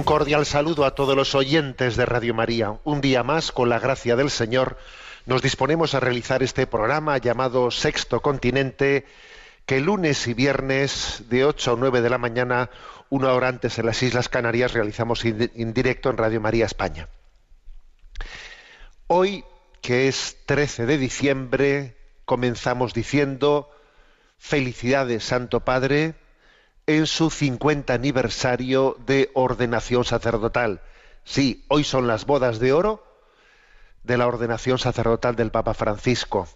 Un cordial saludo a todos los oyentes de Radio María. Un día más, con la gracia del Señor, nos disponemos a realizar este programa llamado Sexto Continente, que lunes y viernes de 8 a 9 de la mañana, una hora antes en las Islas Canarias, realizamos en directo en Radio María España. Hoy, que es 13 de diciembre, comenzamos diciendo felicidades, Santo Padre, en su 50 aniversario de ordenación sacerdotal. Sí, hoy son las bodas de oro de la ordenación sacerdotal del Papa Francisco.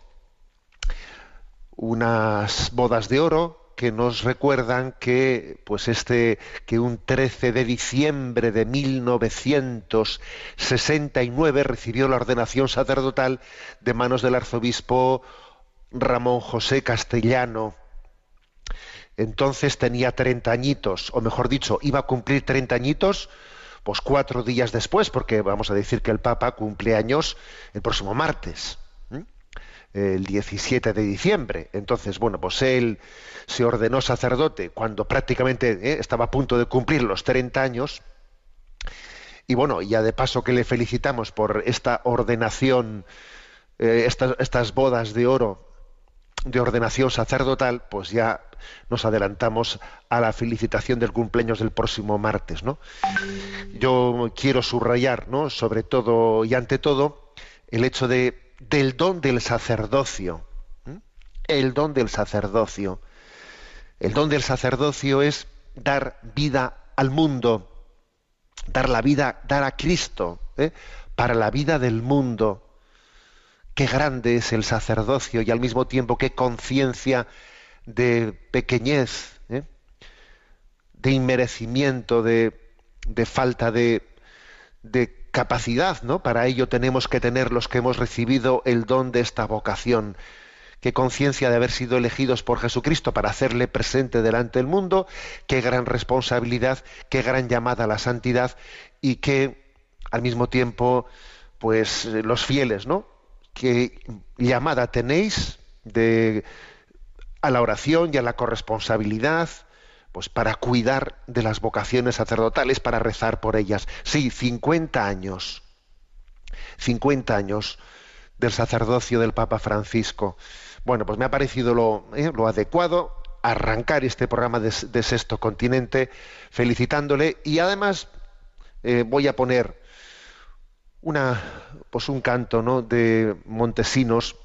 Unas bodas de oro que nos recuerdan que pues este que un 13 de diciembre de 1969 recibió la ordenación sacerdotal de manos del arzobispo Ramón José Castellano, entonces tenía 30 añitos, o mejor dicho, iba a cumplir 30 añitos, pues cuatro días después, porque vamos a decir que el Papa cumple años el próximo martes, el 17 de diciembre. Entonces, bueno, pues él se ordenó sacerdote cuando prácticamente ¿eh? estaba a punto de cumplir los 30 años. Y bueno, ya de paso que le felicitamos por esta ordenación, eh, estas bodas de oro de ordenación sacerdotal, pues ya nos adelantamos a la felicitación del cumpleaños del próximo martes, ¿no? Yo quiero subrayar, ¿no? Sobre todo y ante todo, el hecho de del don del sacerdocio. El don del sacerdocio. El don del sacerdocio es dar vida al mundo, dar la vida, dar a Cristo, ¿eh? para la vida del mundo. Qué grande es el sacerdocio y al mismo tiempo qué conciencia de pequeñez, ¿eh? de inmerecimiento, de, falta de, de capacidad, ¿no? Para ello tenemos que tener los que hemos recibido el don de esta vocación. Qué conciencia de haber sido elegidos por Jesucristo para hacerle presente delante del mundo, qué gran responsabilidad, qué gran llamada a la santidad y qué al mismo tiempo, pues los fieles, ¿no? Qué llamada tenéis de a la oración y a la corresponsabilidad, pues para cuidar de las vocaciones sacerdotales, para rezar por ellas. Sí, 50 años. 50 años del sacerdocio del Papa Francisco. Bueno, pues me ha parecido lo, eh, lo adecuado arrancar este programa de, Sexto Continente felicitándole y además eh, voy a poner una, pues un canto ¿no? de Montesinos,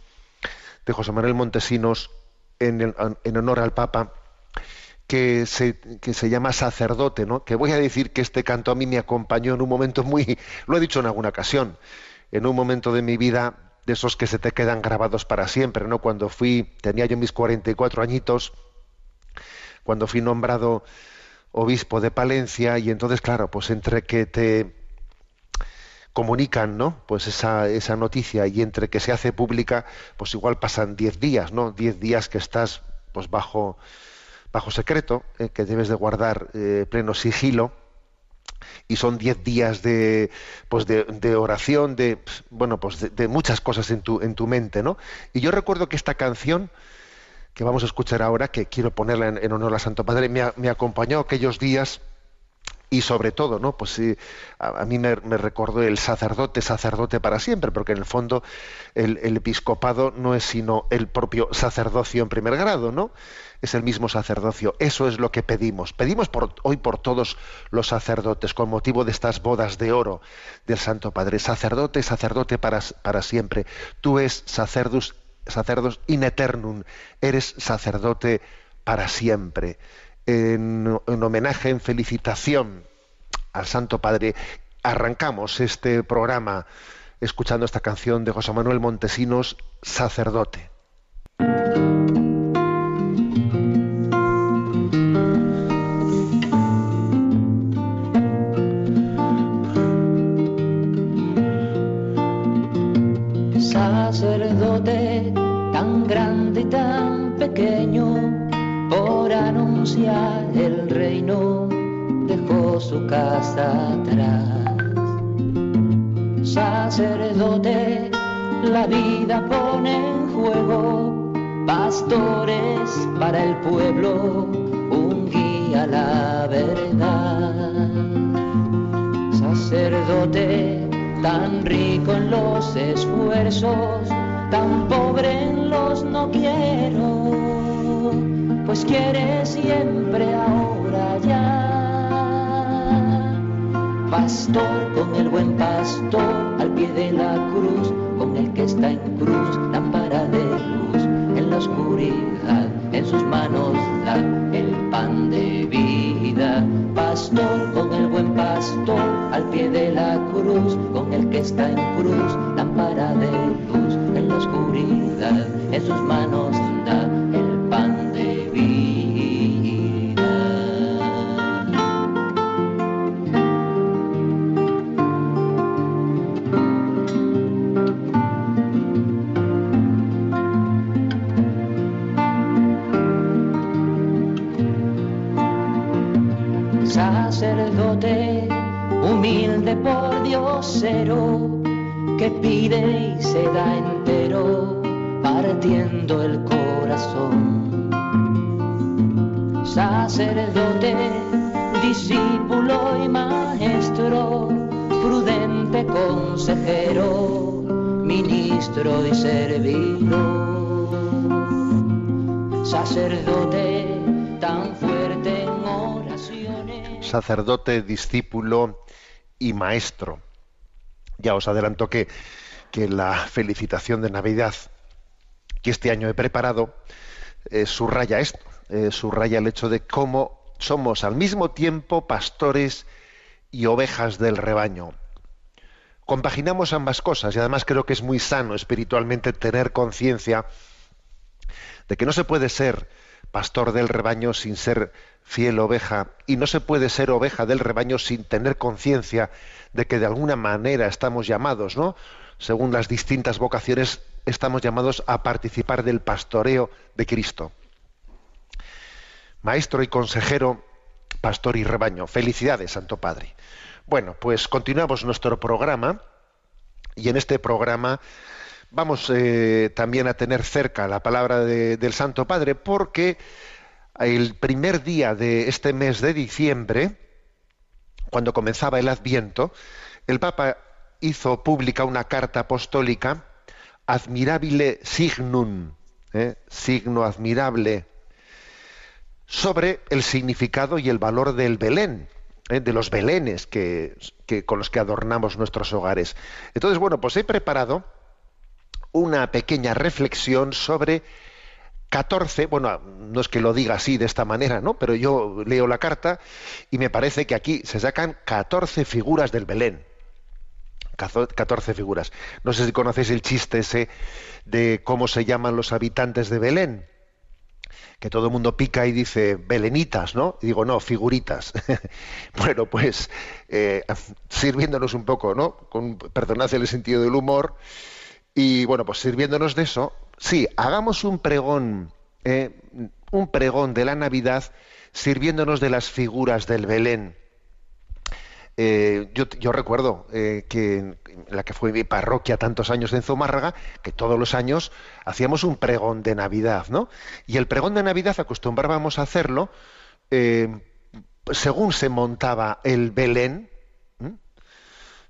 de José Manuel Montesinos, en, el- en honor al Papa, que se, que se llama Sacerdote, ¿no? que voy a decir que este canto a mí me acompañó en un momento muy, lo he dicho en alguna ocasión, en un momento de mi vida de esos que se te quedan grabados para siempre, ¿no? Cuando fui, tenía yo mis 44 añitos, cuando fui nombrado obispo de Palencia y entonces, claro, pues entre que te comunican, ¿no? Pues esa, esa noticia y entre que se hace pública, pues igual pasan 10 días, ¿no? 10 días que estás pues bajo bajo secreto, eh, que debes de guardar eh, pleno sigilo y son 10 días de pues de, de oración, de bueno, pues de, muchas cosas en tu en tu mente, ¿no? Y yo recuerdo que esta canción que vamos a escuchar ahora, que quiero ponerla en, honor a Santo Padre, me acompañó aquellos días y sobre todo, ¿no? Pues sí, a, mí me, recordó el sacerdote, sacerdote para siempre, porque en el fondo el, el, episcopado no es sino el propio sacerdocio en primer grado, ¿no? Es el mismo sacerdocio. Eso es lo que pedimos. Pedimos por, hoy por todos los sacerdotes, con motivo de estas bodas de oro del Santo Padre. Sacerdote, sacerdote para, para siempre. Tú es sacerdus, sacerdos in eternum. Eres sacerdote para siempre en, en homenaje, en felicitación al Santo Padre, arrancamos este programa escuchando esta canción de José Manuel Montesinos. Sacerdote vida pone en juego, pastores para el pueblo, un guía a la verdad. Sacerdote, tan rico en los esfuerzos, tan pobre en los no quiero pues quiere siempre ahora ya. Pastor prudente consejero, ministro y servidor. Sacerdote, tan fuerte en oraciones. Sacerdote, discípulo y maestro. Ya os adelanto que, que la felicitación de Navidad que este año he preparado eh, subraya esto, eh, subraya el hecho de cómo somos al mismo tiempo pastores y ovejas del rebaño. Compaginamos ambas cosas y además creo que es muy sano espiritualmente tener conciencia de que no se puede ser pastor del rebaño sin ser fiel oveja y no se puede ser oveja del rebaño sin tener conciencia de que de alguna manera estamos llamados, ¿no? Según las distintas vocaciones estamos llamados a participar del pastoreo de Cristo. Maestro y consejero, pastor y rebaño. Felicidades, Santo Padre. Bueno, pues continuamos nuestro programa y en este programa vamos eh, también a tener cerca la palabra de, del Santo Padre porque el primer día de este mes de diciembre, cuando comenzaba el Adviento, el Papa hizo pública una carta apostólica admirabile signum, ¿eh? signo admirable, sobre el significado y el valor del Belén, ¿eh? de los belenes que, que, con los que adornamos nuestros hogares. Entonces, bueno, pues he preparado una pequeña reflexión sobre 14, bueno, no es que lo diga así de esta manera, ¿no? Pero yo leo la carta y me parece que aquí se sacan 14 figuras del Belén. 14 figuras. No sé si conocéis el chiste ese de cómo se llaman los habitantes de Belén. Que todo el mundo pica y dice belenitas, ¿no? Y digo, no, figuritas. bueno, pues eh, sirviéndonos un poco, ¿no? Con, perdonad el sentido del humor. Y bueno, pues sirviéndonos de eso, sí, hagamos un pregón, eh, un pregón de la Navidad sirviéndonos de las figuras del Belén. Eh, yo, recuerdo eh, que en la que fue mi parroquia tantos años en Zumárraga, que todos los años hacíamos un pregón de Navidad, ¿no? Y el pregón de Navidad acostumbrábamos a hacerlo eh, según se montaba el Belén,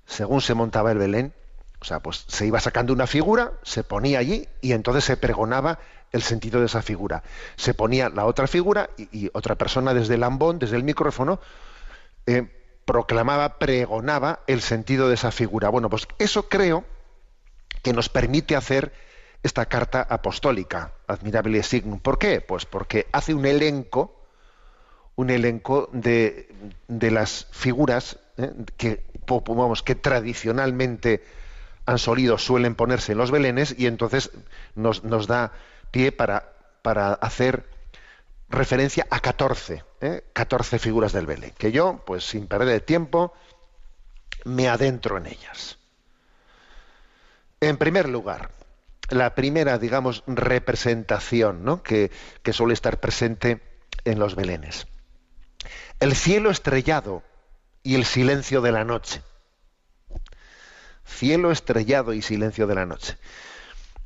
según se montaba el Belén, o sea, pues se iba sacando una figura, se ponía allí y entonces se pregonaba el sentido de esa figura. Se ponía la otra figura y, otra persona desde el ambón, desde el micrófono, proclamaba, pregonaba el sentido de esa figura. Bueno, pues eso creo que nos permite hacer esta carta apostólica, Admirabile Signum. ¿Por qué? Pues porque hace un elenco, un elenco de, de las figuras ¿eh? que, vamos, que tradicionalmente han solido, suelen ponerse en los belenes y entonces nos, nos da pie para, para hacer referencia a 14, ¿eh? 14 figuras del Belén, que yo, pues sin perder tiempo, me adentro en ellas. En primer lugar, la primera, digamos, representación ¿no? que, que suele estar presente en los belenes. El cielo estrellado y el silencio de la noche. Cielo estrellado y silencio de la noche.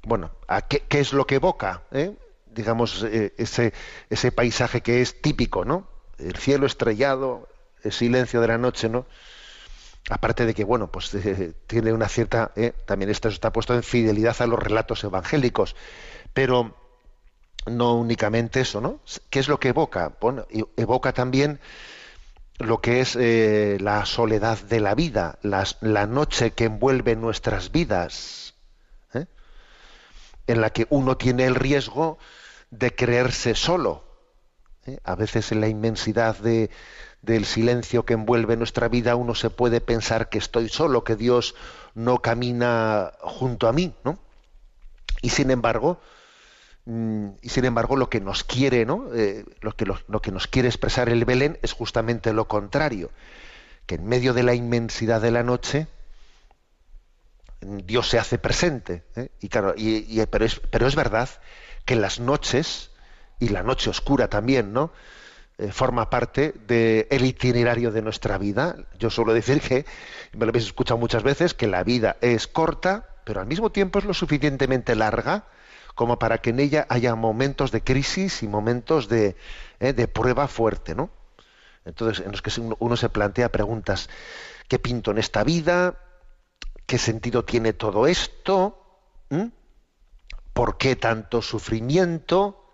Bueno, ¿a qué, qué es lo que evoca? eh? Digamos, eh, ese, ese paisaje que es típico, ¿no? El cielo estrellado, el silencio de la noche, ¿no? aparte de que bueno pues eh, tiene una cierta eh, también esto está puesto en fidelidad a los relatos evangélicos pero no únicamente eso no qué es lo que evoca bueno, evoca también lo que es eh, la soledad de la vida las- la noche que envuelve nuestras vidas en la que uno tiene el riesgo de creerse solo ¿eh? A veces en la inmensidad de- del silencio que envuelve nuestra vida uno se puede pensar que estoy solo, que Dios no camina junto a mí, ¿no? Y sin embargo, mm, y sin embargo lo que nos quiere, ¿no? Eh, lo, que, lo, lo que nos quiere expresar el Belén es justamente lo contrario, que en medio de la inmensidad de la noche Dios se hace presente. ¿eh? Y claro, y- pero, es, pero es verdad que las noches, y la noche oscura también, ¿no? Eh, forma parte del itinerario de nuestra vida. Yo suelo decir que, me lo habéis escuchado muchas veces, que la vida es corta, pero al mismo tiempo es lo suficientemente larga como para que en ella haya momentos de crisis y momentos de, eh, de prueba fuerte, ¿no? Entonces, en los que uno- se plantea preguntas, ¿qué pinto en esta vida? ¿Qué sentido tiene todo esto? ¿Mm? ¿Por qué tanto sufrimiento?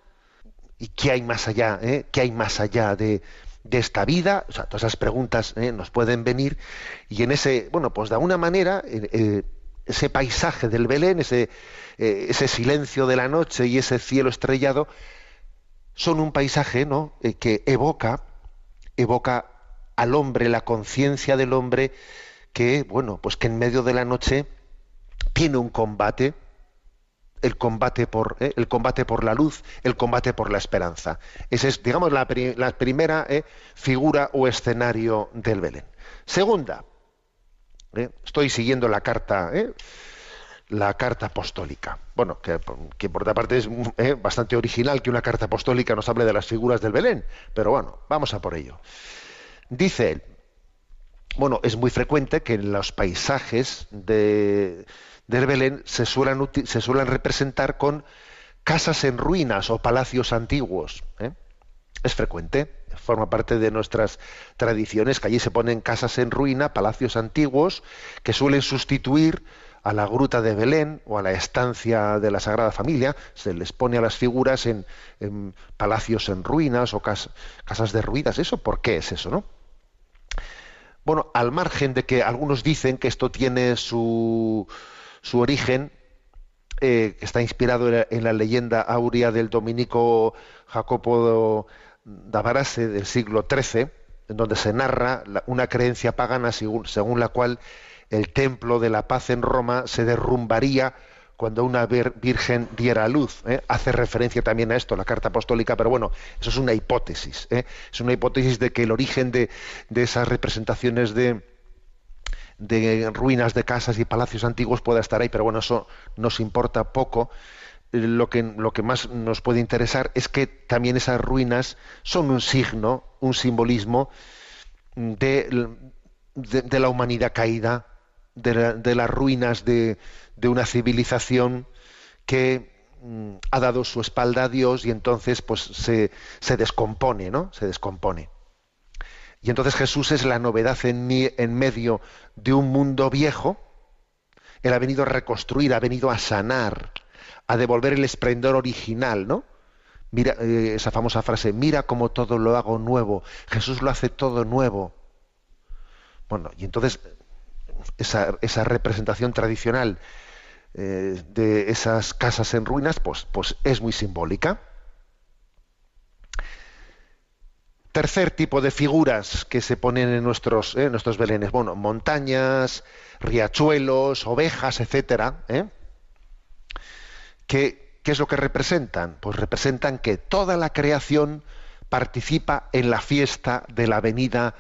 ¿Y qué hay más allá? eh? ¿Qué hay más allá de, de esta vida? O sea, todas esas preguntas eh, nos pueden venir y en ese, bueno, pues de alguna manera, eh, eh, ese paisaje del Belén, ese, ese silencio de la noche y ese cielo estrellado, son un paisaje ¿no? Que evoca, evoca al hombre, la conciencia del hombre, que, bueno, pues que en medio de la noche tiene un combate, el combate por eh, el combate por la luz, el combate por la esperanza. Esa es, digamos, la, la primera eh, figura o escenario del Belén. Segunda, eh, estoy siguiendo la carta, la carta apostólica. Bueno, que, que por otra parte es bastante original que una carta apostólica nos hable de las figuras del Belén, pero bueno, vamos a por ello. Dice él, bueno, es muy frecuente que en los paisajes de, del Belén se suelen, se suelen representar con casas en ruinas o palacios antiguos. ¿eh? Es frecuente, forma parte de nuestras tradiciones que allí se ponen casas en ruina, palacios antiguos, que suelen sustituir a la gruta de Belén o a la estancia de la Sagrada Familia, se les pone a las figuras en, en palacios en ruinas o cas- casas derruidas. ¿Eso por qué es eso, no? Bueno, al margen de que algunos dicen que esto tiene su, su origen, eh, está inspirado en la, en la leyenda áurea del dominico Jacopo d'Avarase del siglo XIII, en donde se narra una creencia pagana según, la cual el templo de la paz en Roma se derrumbaría cuando una vir- virgen diera luz. ¿eh? Hace referencia también a esto, la carta apostólica, pero bueno, eso es una hipótesis. ¿eh? Es una hipótesis de que el origen de esas representaciones de, de ruinas de casas y palacios antiguos pueda estar ahí, pero bueno, eso nos importa poco. Eh, Lo que, lo que más nos puede interesar es que también esas ruinas son un signo, un simbolismo de, de- la humanidad caída, de, la- de las ruinas de, de una civilización que mm, ha dado su espalda a Dios y entonces pues se, se descompone, ¿no? Se descompone. Y entonces Jesús es la novedad en, en medio de un mundo viejo. Él ha venido a reconstruir, ha venido a sanar, a devolver el esplendor original, ¿no? Mira eh, esa famosa frase, mira cómo todo lo hago nuevo. Jesús lo hace todo nuevo. Bueno, y entonces esa, esa representación tradicional eh, de esas casas en ruinas, pues, pues es muy simbólica. Tercer tipo de figuras que se ponen en nuestros, eh, nuestros belenes. Bueno, montañas, riachuelos, ovejas, etcétera. ¿eh? ¿Qué, qué es lo que representan? Pues representan que toda la creación participa en la fiesta de la venida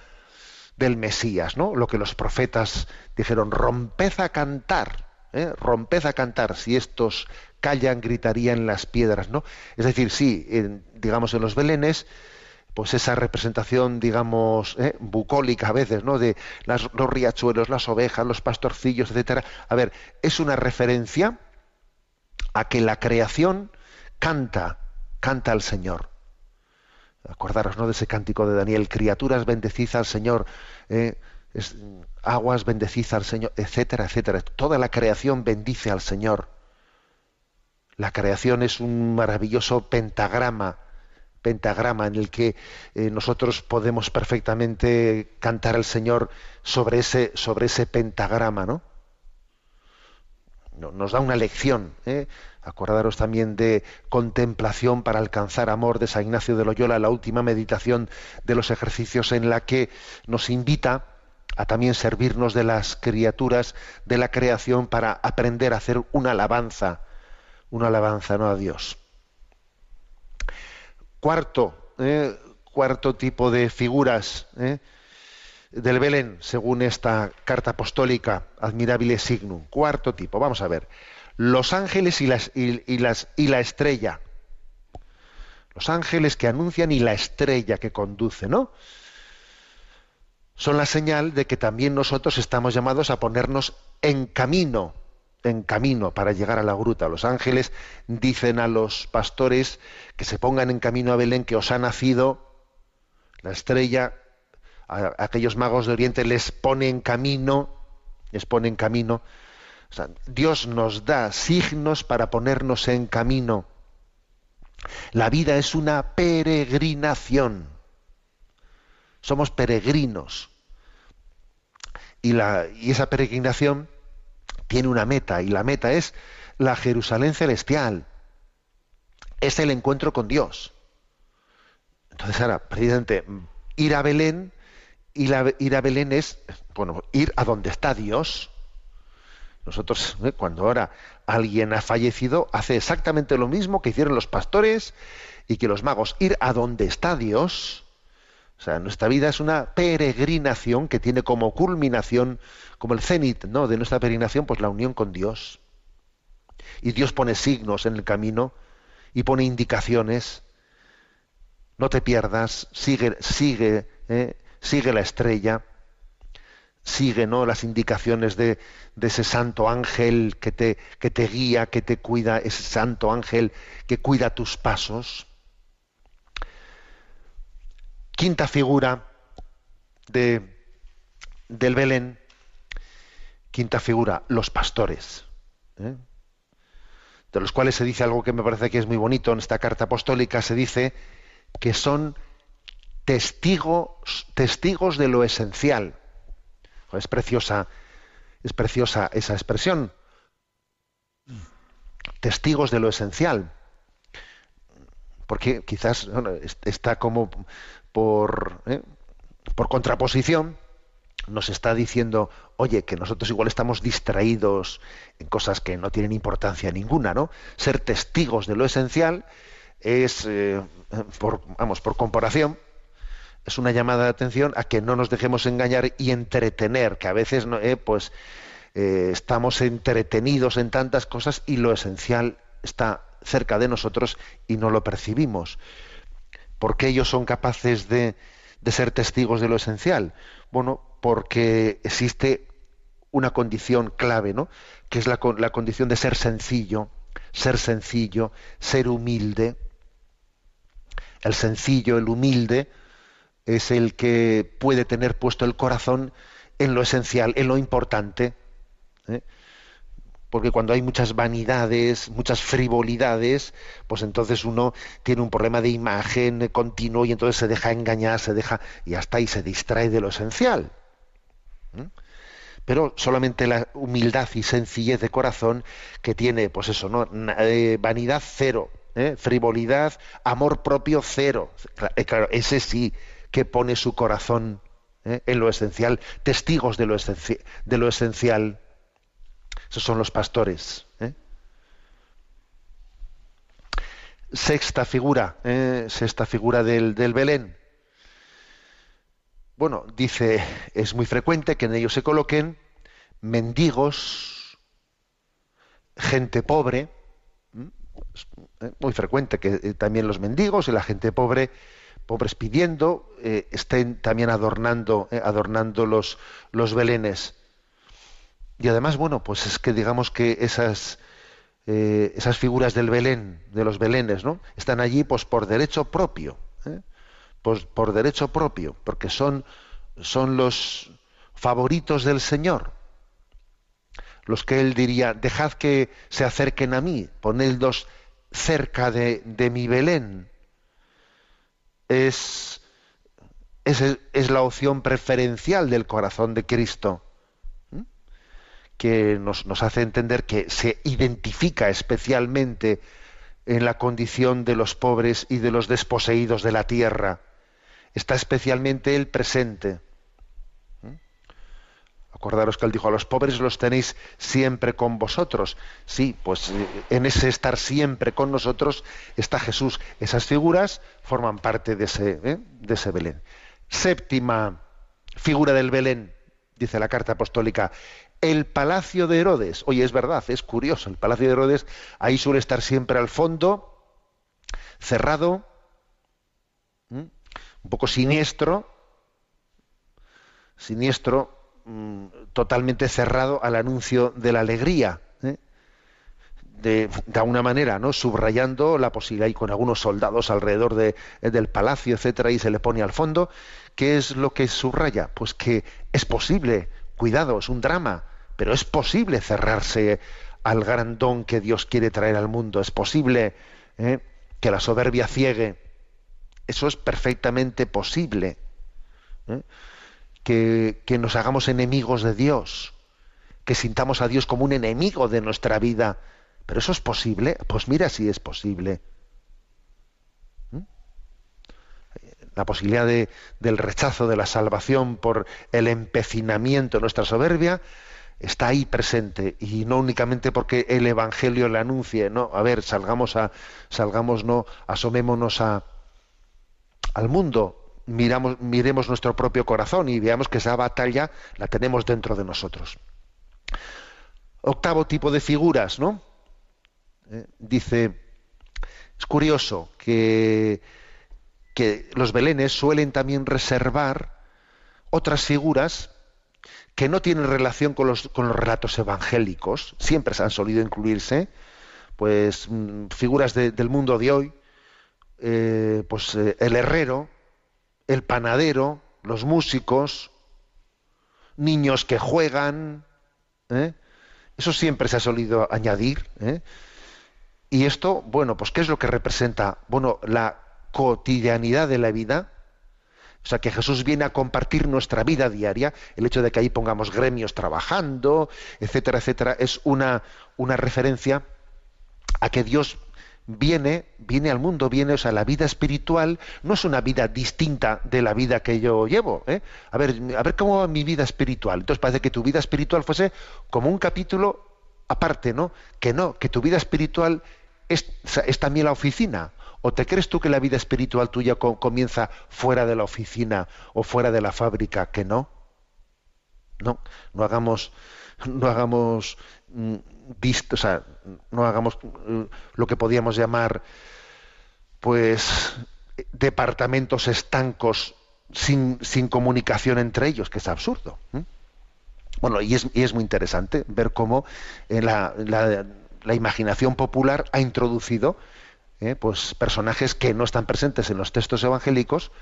del Mesías, ¿no? Lo que los profetas dijeron, romped a cantar, ¿eh? romped a cantar, si estos callan, gritarían las piedras, ¿no? Es decir, sí, digamos en los belenes, pues esa representación, digamos, ¿eh? bucólica a veces, ¿no? De los riachuelos, las ovejas, los pastorcillos, etcétera. A ver, es una referencia a que la creación canta, canta al Señor. Acordaros ¿no? de ese cántico de Daniel, criaturas bendecid al Señor, eh, es- aguas bendecid al Señor, etcétera, etcétera. Toda la creación bendice al Señor. La creación es un maravilloso pentagrama, pentagrama en el que eh, nosotros podemos perfectamente cantar al Señor sobre ese, sobre ese pentagrama, ¿no? No- nos da una lección. ¿eh? Acordaros también de contemplación para alcanzar amor de San Ignacio de Loyola, la última meditación de los ejercicios en la que nos invita a también servirnos de las criaturas de la creación para aprender a hacer una alabanza, una alabanza ¿no? a Dios. Cuarto, ¿eh? cuarto tipo de figuras. ¿eh? del Belén, según esta carta apostólica, admirable signum. Cuarto tipo, vamos a ver. Los ángeles y, las, y, y la estrella. Los ángeles que anuncian y la estrella que conduce, ¿no? Son la señal de que también nosotros estamos llamados a ponernos en camino, en camino para llegar a la gruta. Los ángeles dicen a los pastores que se pongan en camino a Belén, que os ha nacido la estrella a aquellos magos de Oriente les pone en camino, les pone en camino. Dios nos da signos para ponernos en camino. La vida es una peregrinación. Somos peregrinos. Y esa peregrinación tiene una meta, y la meta es la Jerusalén celestial. Es el encuentro con Dios. Entonces ahora, precisamente, ir a Belén ir a, ir a Belén es, bueno, ir a donde está Dios. Nosotros, ¿eh? cuando ahora alguien ha fallecido, hace exactamente lo mismo que hicieron los pastores y que los magos, ir a donde está Dios. O sea, nuestra vida es una peregrinación que tiene como culminación, como el cenit ¿no? de nuestra peregrinación, pues la unión con Dios. Y Dios pone signos en el camino y pone indicaciones. No te pierdas, sigue, sigue, ¿eh? sigue la estrella, sigue ¿no? las indicaciones de, de, ese santo ángel que te, que te guía, que te cuida, ese santo ángel que cuida tus pasos. Quinta figura de, del Belén, quinta figura, los pastores, ¿eh? de los cuales se dice algo que me parece que es muy bonito en esta carta apostólica, se dice que son testigos, testigos de lo esencial. Es preciosa, es preciosa esa expresión. Testigos de lo esencial. Porque quizás está como por, ¿eh? por contraposición, nos está diciendo, oye, que nosotros igual estamos distraídos en cosas que no tienen importancia ninguna, ¿no? Ser testigos de lo esencial es, eh, por, vamos, por comparación, es una llamada de atención a que no nos dejemos engañar y entretener, que a veces eh, pues, estamos entretenidos en tantas cosas y lo esencial está cerca de nosotros y no lo percibimos. ¿Por qué ellos son capaces de, de ser testigos de lo esencial? Bueno, porque existe una condición clave, ¿no? que es la, la condición de ser sencillo, ser sencillo, ser humilde. El sencillo, el humilde, es el que puede tener puesto el corazón en lo esencial, en lo importante. ¿eh? Porque cuando hay muchas vanidades, muchas frivolidades, pues entonces uno tiene un problema de imagen continuo y entonces se deja engañar, se deja y hasta ahí se distrae de lo esencial. Pero solamente la humildad y sencillez de corazón que tiene, pues eso, ¿no? Eh, vanidad cero, ¿eh? frivolidad, amor propio cero. Eh, Claro, ese sí que pone su corazón en lo esencial, testigos de lo, de lo esencial. Esos son los pastores. ¿eh? Sexta figura, ¿eh? sexta figura del, del Belén. Bueno, dice, es muy frecuente que en ellos se coloquen mendigos, gente pobre. Es eh, muy frecuente que también los mendigos y la gente pobre, pobres pidiendo, estén también adornando, adornando los, los belenes. Y además, bueno, pues es que digamos que esas, eh, esas figuras del Belén, de los Belenes, ¿no? Están allí pues por derecho propio. ¿eh? Pues por derecho propio, porque son, son los favoritos del Señor. Los que Él diría, dejad que se acerquen a mí, ponedlos cerca de, de mi Belén. Es, es, es la opción preferencial del corazón de Cristo que nos, hace entender que se identifica especialmente en la condición de los pobres y de los desposeídos de la tierra. Está especialmente el presente. ¿Mm? Acordaros que él dijo, a los pobres los tenéis siempre con vosotros. Sí, pues en ese estar siempre con nosotros está Jesús. Esas figuras forman parte de ese, ¿eh? de ese Belén. Séptima figura del Belén, dice la carta apostólica, el palacio de Herodes. Oye, es verdad, es curioso. El palacio de Herodes ahí suele estar siempre al fondo, cerrado, un poco siniestro, siniestro, mmm, totalmente cerrado al anuncio de la alegría. ¿eh? De, de, alguna manera, ¿no? subrayando la posibilidad y con algunos soldados alrededor de, del palacio, etcétera, y se le pone al fondo. ¿Qué es lo que subraya? Pues que es posible, cuidado, es un drama, pero es posible cerrarse al gran don que Dios quiere traer al mundo. Es posible ¿eh? que la soberbia ciegue. Eso es perfectamente posible. ¿eh? Que, nos hagamos enemigos de Dios, que sintamos a Dios como un enemigo de nuestra vida. ¿Pero eso es posible? Pues mira si es posible. ¿Mm? La posibilidad de, del rechazo de la salvación por el empecinamiento de nuestra soberbia está ahí presente y no únicamente porque el evangelio le anuncie, no, a ver, salgamos a salgamos no, asomémonos a al mundo, miramos miremos nuestro propio corazón y veamos que esa batalla la tenemos dentro de nosotros. Octavo tipo de figuras, ¿no? Eh, dice es curioso que que los belenes suelen también reservar otras figuras que no tienen relación con los, con los relatos evangélicos, siempre se han solido incluirse, pues mmm, figuras de, del mundo de hoy, eh, pues eh, el herrero, el panadero, los músicos, niños que juegan, ¿eh? eso siempre se ha solido añadir. Y esto, bueno, pues ¿qué es lo que representa? Bueno, la cotidianidad de la vida, o sea, que Jesús viene a compartir nuestra vida diaria, el hecho de que ahí pongamos gremios trabajando, etcétera, etcétera, es una, una referencia a que Dios viene, viene al mundo, viene, o sea, la vida espiritual no es una vida distinta de la vida que yo llevo. ¿eh? A ver, a ver cómo va mi vida espiritual. Entonces parece que tu vida espiritual fuese como un capítulo aparte, ¿no? Que no, que tu vida espiritual es, es también la oficina. ¿O te crees tú que la vida espiritual tuya comienza fuera de la oficina o fuera de la fábrica? Que no. No, no hagamos, no hagamos, mm, o sea, no hagamos mm, lo que podíamos llamar, pues, departamentos estancos sin, comunicación entre ellos, que es absurdo. Bueno, y es, muy interesante ver cómo la, la, la imaginación popular ha introducido eh, pues personajes que no están presentes en los textos evangélicos,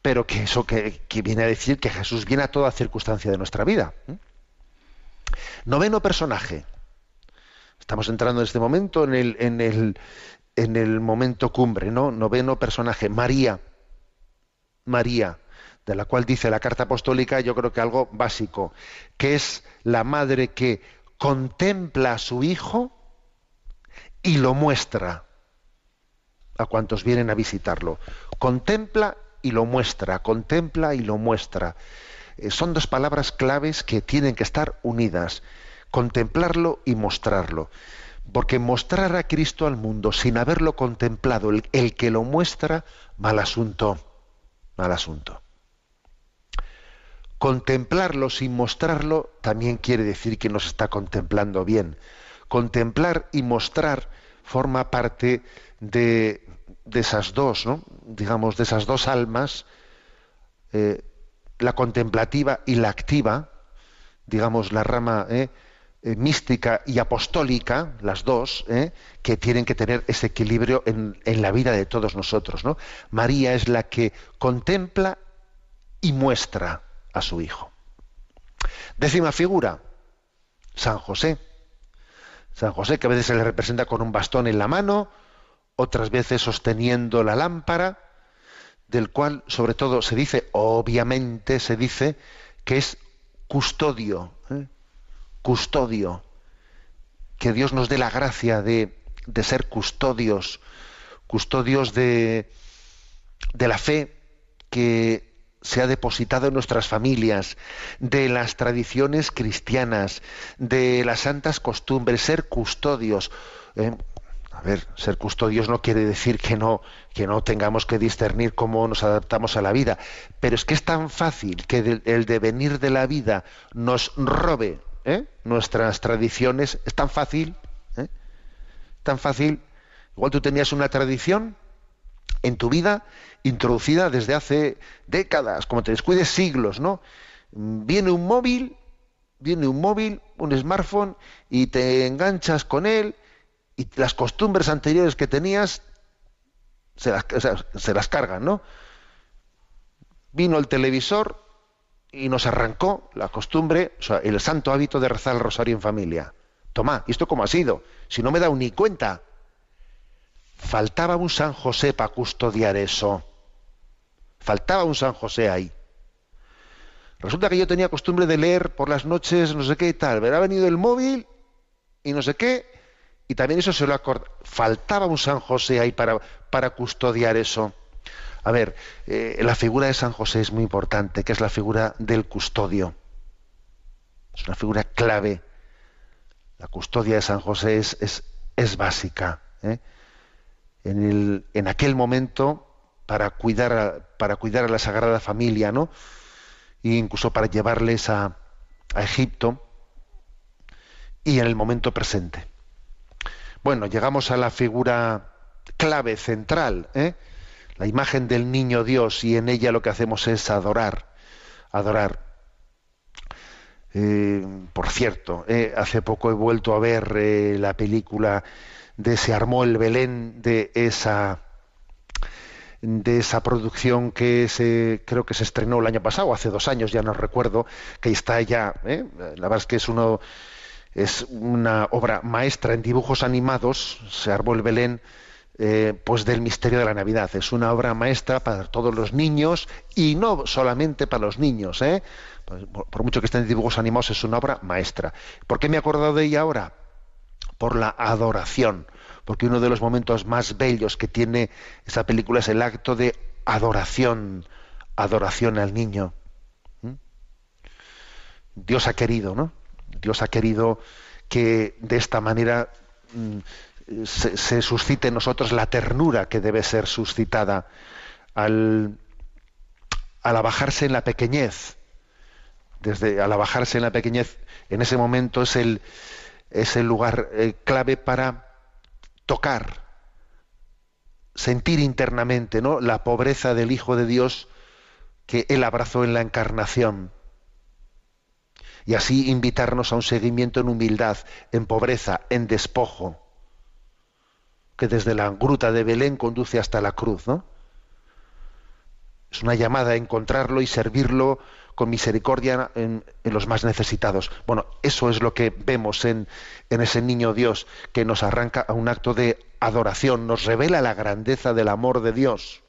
pero que eso que, que viene a decir que Jesús viene a toda circunstancia de nuestra vida. ¿eh? Noveno personaje. Estamos entrando en este momento en el, en el, en el momento cumbre, ¿no? Noveno personaje, María. María, de la cual dice la carta apostólica, yo creo que algo básico, que es la madre que contempla a su hijo y lo muestra a cuantos vienen a visitarlo. Contempla y lo muestra, contempla y lo muestra. Eh, son dos palabras claves que tienen que estar unidas, contemplarlo y mostrarlo. Porque mostrar a Cristo al mundo sin haberlo contemplado, el, el que lo muestra, mal asunto, mal asunto. Contemplarlo sin mostrarlo también quiere decir que nos está contemplando bien. Contemplar y mostrar forma parte de, de esas dos, ¿no? digamos, de esas dos almas, eh, la contemplativa y la activa, digamos, la rama eh, eh, mística y apostólica, las dos, que tienen que tener ese equilibrio en, en la vida de todos nosotros. ¿no? María es la que contempla y muestra a su hijo. Décima figura, San José. San José, que a veces se le representa con un bastón en la mano, otras veces sosteniendo la lámpara, del cual sobre todo se dice, obviamente se dice, que es custodio, ¿eh? custodio, que Dios nos dé la gracia de, de ser custodios, custodios de, de la fe que se ha depositado en nuestras familias, de las tradiciones cristianas, de las santas costumbres, ser custodios. ¿eh? A ver, ser custodios no quiere decir que no, que no tengamos que discernir cómo nos adaptamos a la vida, pero es que es tan fácil que el devenir de la vida nos robe ¿eh? nuestras tradiciones, es tan fácil, ¿eh? tan fácil. Igual tú tenías una tradición en tu vida introducida desde hace décadas, como te descuides siglos, ¿no? Viene un móvil, viene un móvil, un smartphone, y te enganchas con él y las costumbres anteriores que tenías se las, se las cargan, ¿no? Vino el televisor y nos arrancó la costumbre, o sea, el santo hábito de rezar el rosario en familia. Toma, ¿y esto cómo ha sido? Si no me he dado ni cuenta. Faltaba un San José para custodiar eso. Faltaba un San José ahí. Resulta que yo tenía costumbre de leer por las noches no sé qué y tal, pero ha venido el móvil y no sé qué, y también eso se lo. Faltaba un San José ahí para, custodiar eso. A ver, eh, la figura de San José es muy importante, que es la figura del custodio. Es una figura clave. La custodia de San José es, es, básica. ¿eh? En, el, en, aquel momento, para cuidar, a, para cuidar a la Sagrada Familia, ¿no? E incluso para llevarles a Egipto, y en el momento presente. Bueno, llegamos a la figura clave, central, ¿eh? la imagen del niño Dios, y en ella lo que hacemos es adorar, adorar. Eh, por cierto, eh, hace poco he vuelto a ver eh, la película de Se armó el Belén de esa de esa producción que se creo que se estrenó el año pasado, hace dos años, ya no recuerdo, que está ya, la verdad es que es uno es una obra maestra en dibujos animados, se armó el Belén, eh, pues del misterio de la Navidad. Es una obra maestra para todos los niños y no solamente para los niños. ¿eh? Por, por, mucho que estén en dibujos animados, es una obra maestra. ¿Por qué me he acordado de ella ahora? Por la adoración. Porque uno de los momentos más bellos que tiene esa película es el acto de adoración, adoración al niño. ¿Mm? Dios ha querido, ¿no? Dios ha querido que de esta manera mm, se, suscite en nosotros la ternura que debe ser suscitada al, al abajarse en la pequeñez. Desde al abajarse en la pequeñez, en ese momento es el, es el lugar eh, clave para tocar, sentir internamente ¿no? la pobreza del Hijo de Dios que él abrazó en la encarnación y así invitarnos a un seguimiento en humildad, en pobreza, en despojo, que desde la gruta de Belén conduce hasta la cruz, ¿no? Es una llamada a encontrarlo y servirlo con misericordia en, en los más necesitados. Bueno, eso es lo que vemos en, en ese niño Dios que nos arranca a un acto de adoración, nos revela la grandeza del amor de Dios.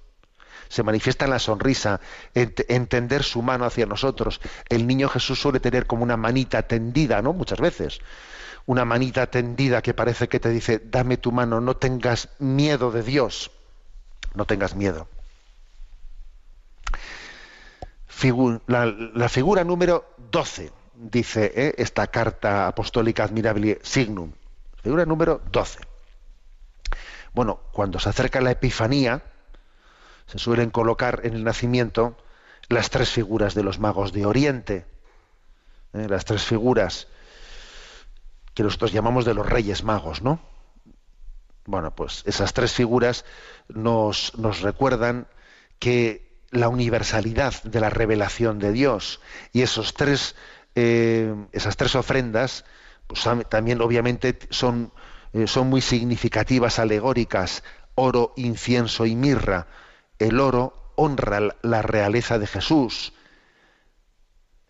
Se manifiesta en la sonrisa, en te- entender su mano hacia nosotros. El niño Jesús suele tener como una manita tendida, ¿no? Muchas veces. Una manita tendida que parece que te dice, dame tu mano, no tengas miedo de Dios. No tengas miedo. La figura número 12, dice ¿eh? esta carta apostólica admirable Signum. Figura número 12. Bueno, cuando se acerca la Epifanía, se suelen colocar en el nacimiento las tres figuras de los magos de Oriente, ¿eh? las tres figuras que nosotros llamamos de los Reyes Magos, ¿no? Bueno, pues esas tres figuras nos, nos recuerdan que la universalidad de la revelación de Dios y esos tres, eh, esas tres ofrendas, pues tam- también obviamente son, eh, son muy significativas, alegóricas, oro, incienso y mirra. El oro honra la- realeza de Jesús,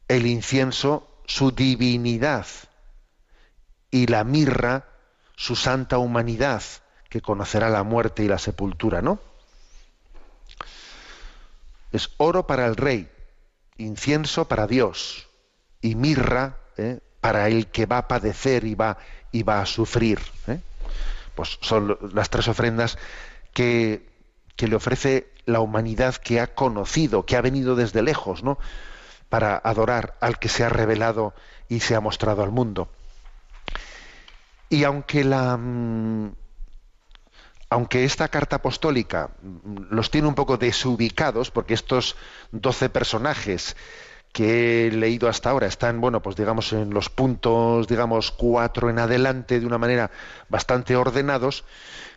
el incienso su divinidad y la mirra su santa humanidad que conocerá la muerte y la sepultura, ¿no? Es oro para el rey, incienso para Dios y mirra ¿eh? para el que va a padecer y va, y va a sufrir. ¿eh? Pues son las tres ofrendas que, que le ofrece la humanidad que ha conocido, que ha venido desde lejos, ¿no? Para adorar al que se ha revelado y se ha mostrado al mundo. Y aunque la mm, aunque esta carta apostólica mm, los tiene un poco desubicados, porque estos doce personajes que he leído hasta ahora están, bueno, pues digamos en los puntos, digamos, cuatro en adelante de una manera bastante ordenados,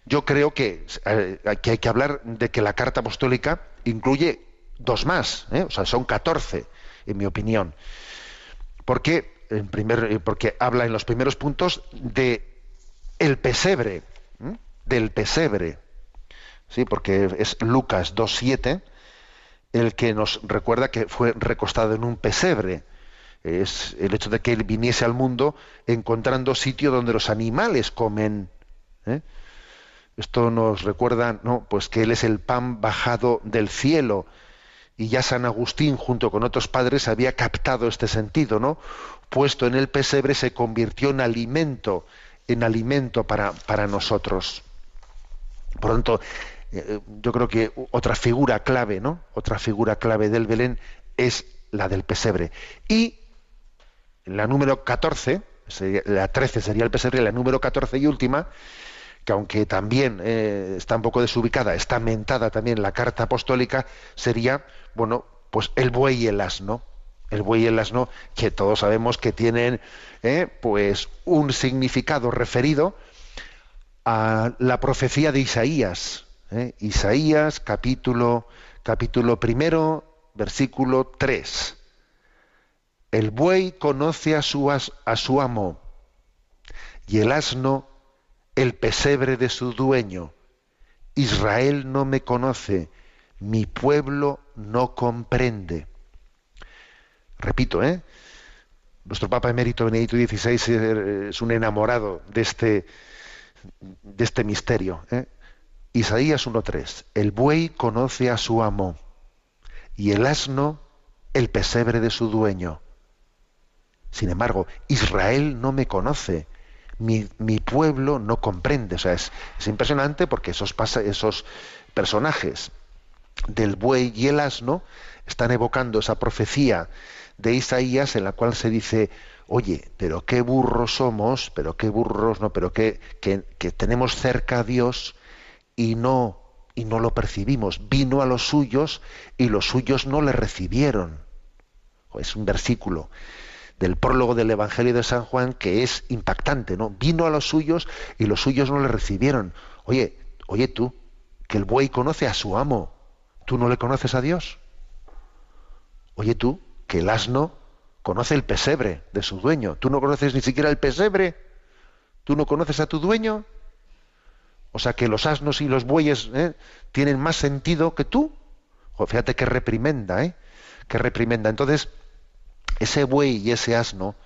yo creo que, eh, que hay que hablar de que la carta apostólica incluye dos más, ¿eh? o sea, son catorce, en mi opinión. Porque, en primer, eh, porque habla en los primeros puntos de el pesebre, del pesebre, sí, porque es Lucas 2.7 el que nos recuerda que fue recostado en un pesebre. Es el hecho de que él viniese al mundo encontrando sitio donde los animales comen. ¿eh? Esto nos recuerda, no, pues que él es el pan bajado del cielo. Y ya San Agustín, junto con otros padres, había captado este sentido, ¿no? Puesto en el pesebre se convirtió en alimento, en alimento para, para nosotros. Por lo tanto, eh, yo creo que otra figura clave, ¿no? Otra figura clave del Belén es la del pesebre. Y la número 14, sería- la 13 sería el pesebre, la número 14 y última, que aunque también eh, está un poco desubicada, está mentada también la carta apostólica, sería, bueno, pues el buey y el asno. El buey y el asno, que todos sabemos que tienen eh, pues un significado referido a la profecía de Isaías. ¿eh? Isaías, capítulo, capítulo primero, versículo 3. El buey conoce a su, a su amo y el asno el pesebre de su dueño. Israel no me conoce, mi pueblo no comprende. Repito, ¿eh? Nuestro Papa Emérito Benedicto XVI es un enamorado de este, de este misterio. ¿eh? Isaías 1.3. El buey conoce a su amo y el asno el pesebre de su dueño. Sin embargo, Israel no me conoce, mi, pueblo no comprende. O sea, es, es impresionante porque esos, pasa- esos personajes del buey y el asno están evocando esa profecía de Isaías en la cual se dice, oye, pero qué burros somos, pero qué burros, no, pero qué, que, que tenemos cerca a Dios y no, y no lo percibimos. Vino a los suyos y los suyos no le recibieron. Es un versículo del prólogo del Evangelio de San Juan que es impactante, ¿no? Vino a los suyos y los suyos no le recibieron. Oye, oye tú, que el buey conoce a su amo, ¿tú no le conoces a Dios? Oye tú, que el asno conoce el pesebre de su dueño, ¿tú no conoces ni siquiera el pesebre? ¿Tú no conoces a tu dueño? O sea que los asnos y los bueyes ¿eh? tienen más sentido que tú. Fíjate qué reprimenda, ¿eh? Qué reprimenda. Entonces, ese buey y ese asno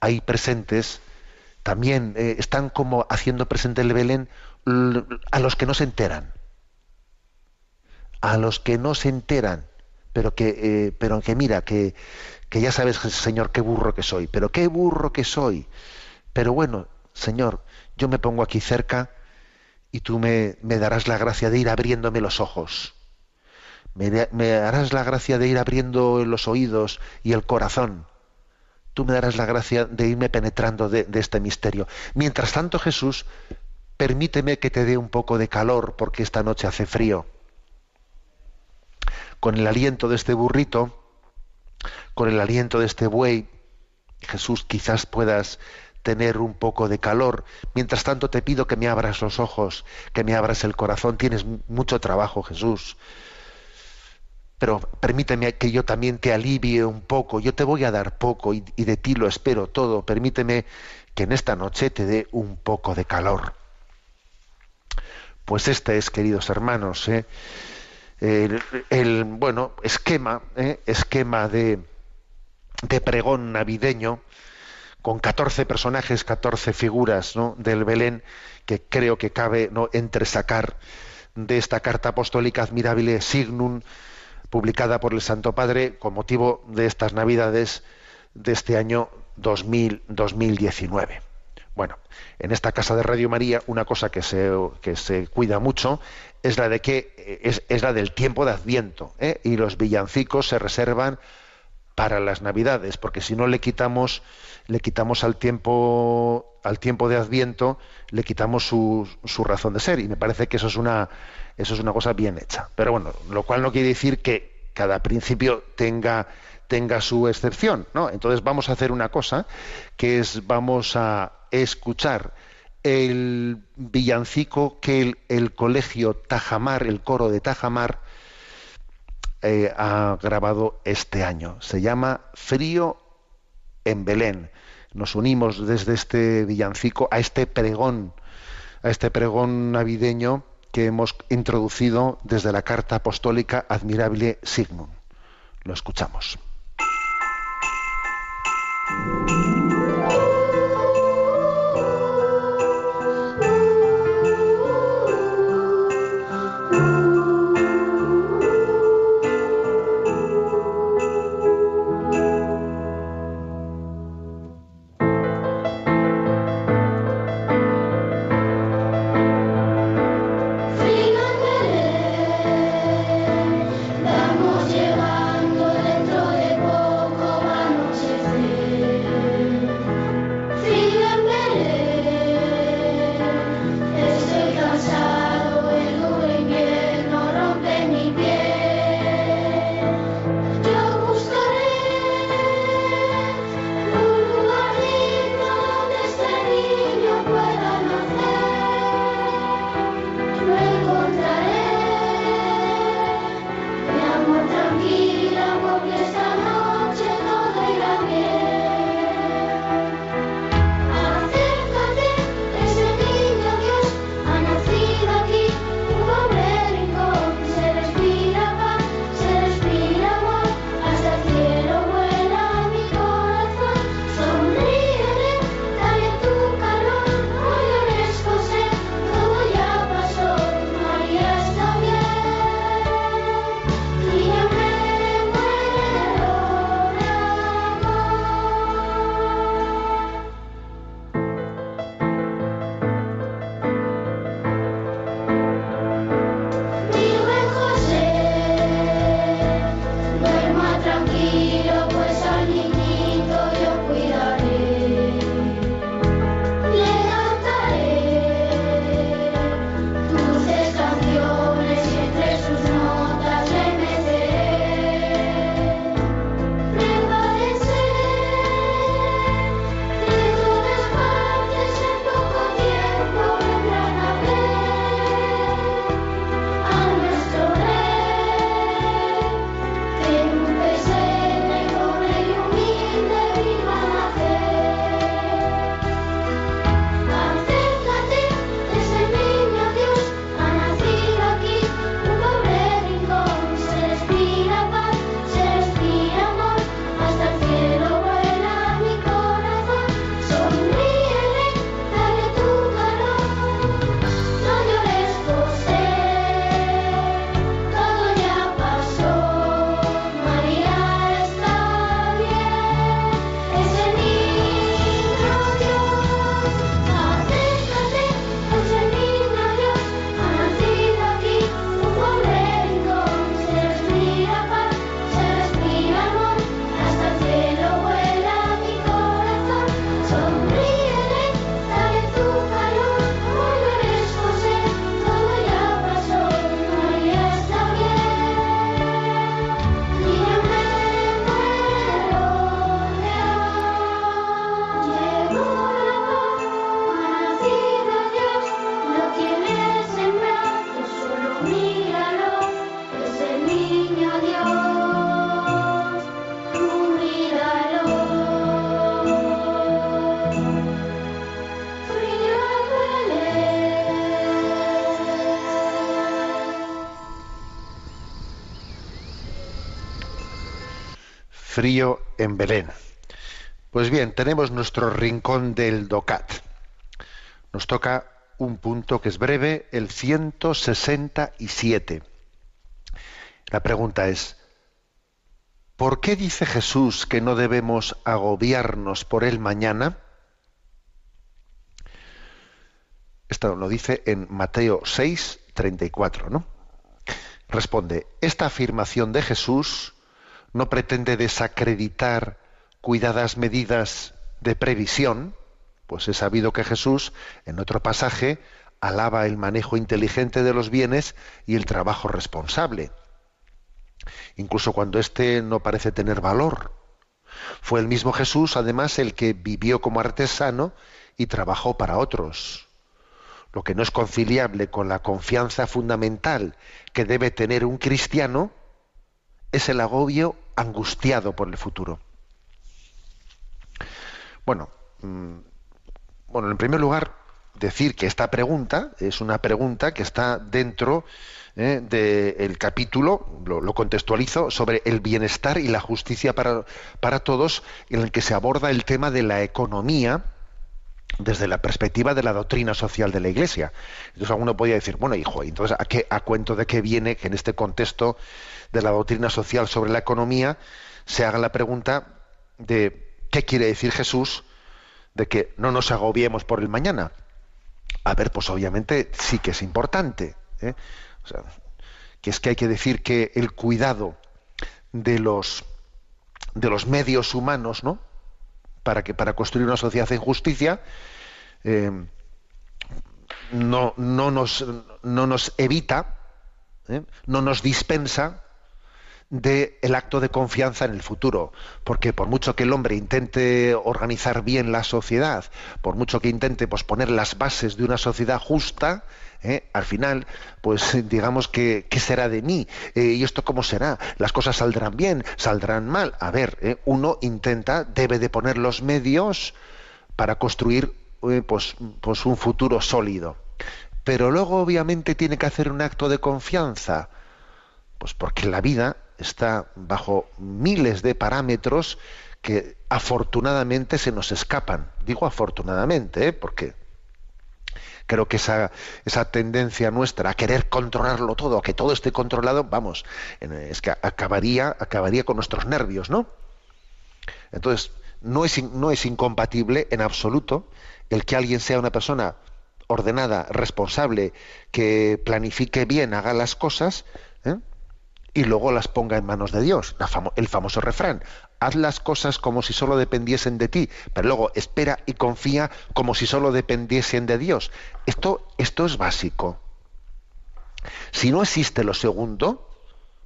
ahí presentes también eh, están como haciendo presente el Belén a los que no se enteran. A los que no se enteran, pero que, eh, pero que mira, que, que ya sabes, Señor, qué burro que soy, pero qué burro que soy. Pero bueno, Señor, yo me pongo aquí cerca y tú me, me darás la gracia de ir abriéndome los ojos. Me, me darás la gracia de ir abriendo los oídos y el corazón. Tú me darás la gracia de irme penetrando de, de este misterio. Mientras tanto, Jesús, permíteme que te dé un poco de calor porque esta noche hace frío. Con el aliento de este burrito, con el aliento de este buey, Jesús, quizás puedas tener un poco de calor. Mientras tanto te pido que me abras los ojos, que me abras el corazón. Tienes mu- mucho trabajo, Jesús. Pero permíteme que yo también te alivie un poco. Yo te voy a dar poco y, de ti lo espero todo. Permíteme que en esta noche te dé un poco de calor. Pues este es, queridos hermanos, ¿eh? el, el, bueno esquema, ¿eh? esquema de, de pregón navideño con 14 personajes, 14 figuras ¿no? del Belén que creo que cabe ¿no? entresacar de esta carta apostólica admirable Signum, publicada por el Santo Padre con motivo de estas Navidades de este año 2000, 2019. Bueno, en esta casa de Radio María una cosa que se, que se cuida mucho es la de que eh, es, es la del tiempo de Adviento ¿eh? y los villancicos se reservan para las Navidades, porque si no le quitamos le quitamos al tiempo al tiempo de Adviento le quitamos su, su razón de ser y me parece que eso es una eso es una cosa bien hecha. Pero bueno, lo cual no quiere decir que cada principio tenga tenga su excepción, ¿no? Entonces vamos a hacer una cosa que es vamos a escuchar el villancico que el, el colegio Tajamar, el coro de Tajamar, eh, ha grabado este año. Se llama Frío en Belén. Nos unimos desde este villancico a este pregón, a este pregón navideño que hemos introducido desde la carta apostólica Admirable Signum. Lo escuchamos. Frío en Belén. Pues bien, tenemos nuestro rincón del DOCAT. Nos toca un punto que es breve, el 167. La pregunta es, ¿por qué dice Jesús que no debemos agobiarnos por el mañana? Esto lo dice en Mateo 6, 34, ¿no? Responde, esta afirmación de Jesús no pretende desacreditar cuidadas medidas de previsión, pues es sabido que Jesús, en otro pasaje, alaba el manejo inteligente de los bienes y el trabajo responsable, incluso cuando éste no parece tener valor. Fue el mismo Jesús, además, el que vivió como artesano y trabajó para otros. Lo que no es conciliable con la confianza fundamental que debe tener un cristiano es el agobio angustiado por el futuro. Bueno, mm, bueno, en primer lugar, decir que esta pregunta es una pregunta que está dentro eh, del capítulo, lo, lo, contextualizo, sobre el bienestar y la justicia para, para todos, en el que se aborda el tema de la economía desde la perspectiva de la doctrina social de la Iglesia. Entonces alguno podría decir, bueno, hijo, entonces ¿a, qué, a cuento de qué viene que en este contexto de la doctrina social sobre la economía se haga la pregunta de qué quiere decir Jesús de que no nos agobiemos por el mañana? A ver, pues obviamente sí que es importante. ¿eh? O sea, que es que hay que decir que el cuidado de los de los medios humanos, ¿no? Para que para construir una sociedad en justicia eh, no, no, nos, no nos evita, ¿eh? no nos dispensa del acto de confianza en el futuro, porque por mucho que el hombre intente organizar bien la sociedad, por mucho que intente pues, poner las bases de una sociedad justa, ¿eh? al final, pues digamos que ¿qué será de mí? Eh, ¿Y esto cómo será? ¿Las cosas saldrán bien? ¿Saldrán mal? A ver, ¿eh? uno intenta, debe de poner los medios para construir pues, pues un futuro sólido. Pero luego obviamente tiene que hacer un acto de confianza, pues porque la vida está bajo miles de parámetros que afortunadamente se nos escapan. Digo afortunadamente, ¿eh? porque creo que esa, esa tendencia nuestra a querer controlarlo todo, a que todo esté controlado, vamos, es que acabaría, acabaría con nuestros nervios, ¿no? Entonces, no es, no es incompatible en absoluto el que alguien sea una persona ordenada, responsable, que planifique bien, haga las cosas, ¿eh? Y luego las ponga en manos de Dios. el famoso refrán, haz las cosas como si solo dependiesen de ti, pero luego espera y confía como si solo dependiesen de Dios. Esto, esto es básico. Si no existe lo segundo,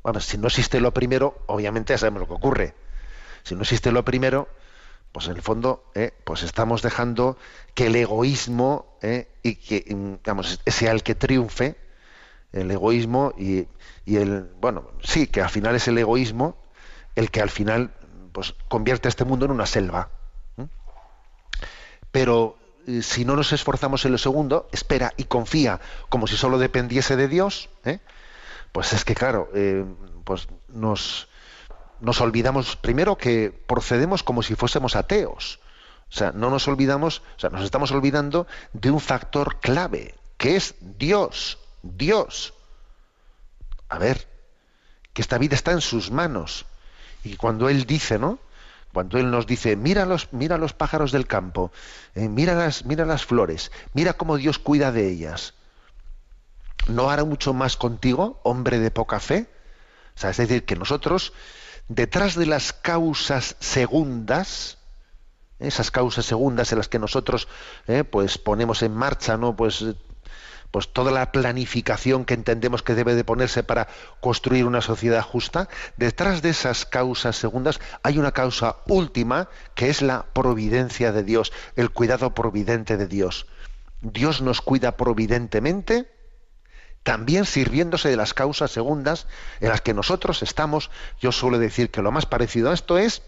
bueno, si no existe lo primero, obviamente ya sabemos lo que ocurre. Si no existe lo primero, pues en el fondo, eh, pues estamos dejando que el egoísmo eh, y que, digamos, sea el que triunfe, el egoísmo y, el bueno sí que al final es el egoísmo el que al final pues convierte a este mundo en una selva pero eh, si no nos esforzamos en lo segundo espera y confía como si solo dependiese de Dios ¿eh? pues es que claro eh, pues nos nos olvidamos primero que procedemos como si fuésemos ateos. O sea no nos olvidamos o sea nos estamos olvidando de un factor clave que es Dios Dios a ver, que esta vida está en sus manos. Y cuando Él dice, ¿no? Cuando Él nos dice, mira los, mira los pájaros del campo, eh, mira, las, mira las flores, mira cómo Dios cuida de ellas. ¿No hará mucho más contigo, hombre de poca fe? O sea, es decir, que nosotros, detrás de las causas segundas, esas causas segundas en las que nosotros eh, pues ponemos en marcha, ¿no? Pues pues toda la planificación que entendemos que debe de ponerse para construir una sociedad justa, detrás de esas causas segundas hay una causa última que es la providencia de Dios, el cuidado providente de Dios. Dios nos cuida providentemente, también sirviéndose de las causas segundas en las que nosotros estamos. Yo suelo decir que lo más parecido a esto es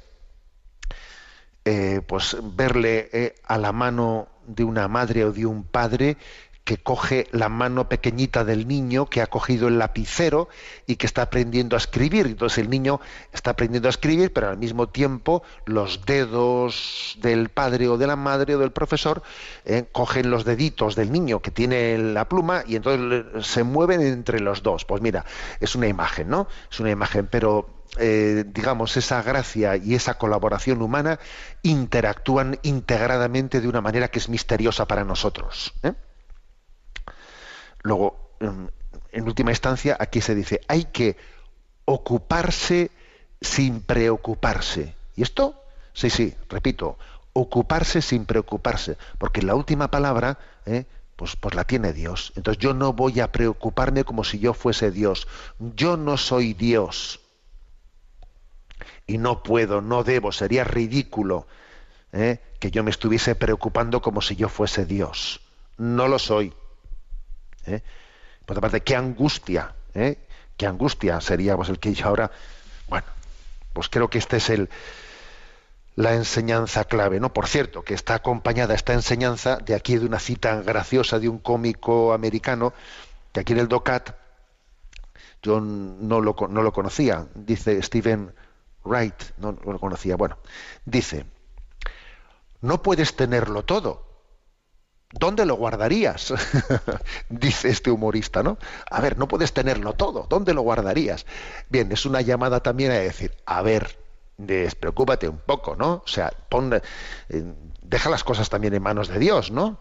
eh, pues verle eh, a la mano de una madre o de un padre que coge la mano pequeñita del niño que ha cogido el lapicero y que está aprendiendo a escribir. Entonces el niño está aprendiendo a escribir, pero al mismo tiempo los dedos del padre o de la madre o del profesor eh, cogen los deditos del niño que tiene la pluma y entonces se mueven entre los dos. Pues mira, es una imagen, ¿no? Es una imagen, pero eh, digamos, esa gracia y esa colaboración humana interactúan integradamente de una manera que es misteriosa para nosotros. ¿eh? Luego, en última instancia, aquí se dice, hay que ocuparse sin preocuparse. ¿Y esto? Sí, sí, repito, ocuparse sin preocuparse, porque la última palabra, ¿eh? pues, pues la tiene Dios. Entonces yo no voy a preocuparme como si yo fuese Dios. Yo no soy Dios. Y no puedo, no debo, sería ridículo ¿eh? que yo me estuviese preocupando como si yo fuese Dios. No lo soy. ¿Eh? Por otra parte, qué angustia, ¿eh? qué angustia sería pues, el que yo ahora, bueno, pues creo que este es el la enseñanza clave, ¿no? Por cierto, que está acompañada esta enseñanza de aquí de una cita graciosa de un cómico americano que aquí en el DOCAT yo no lo, no lo conocía, dice Stephen Wright, no lo conocía, bueno, dice, no puedes tenerlo todo, ¿Dónde lo guardarías? Dice este humorista, ¿no? A ver, no puedes tenerlo todo. ¿Dónde lo guardarías? Bien, es una llamada también a decir, a ver, despreocúpate un poco, ¿no? O sea, pon, eh, deja las cosas también en manos de Dios, ¿no?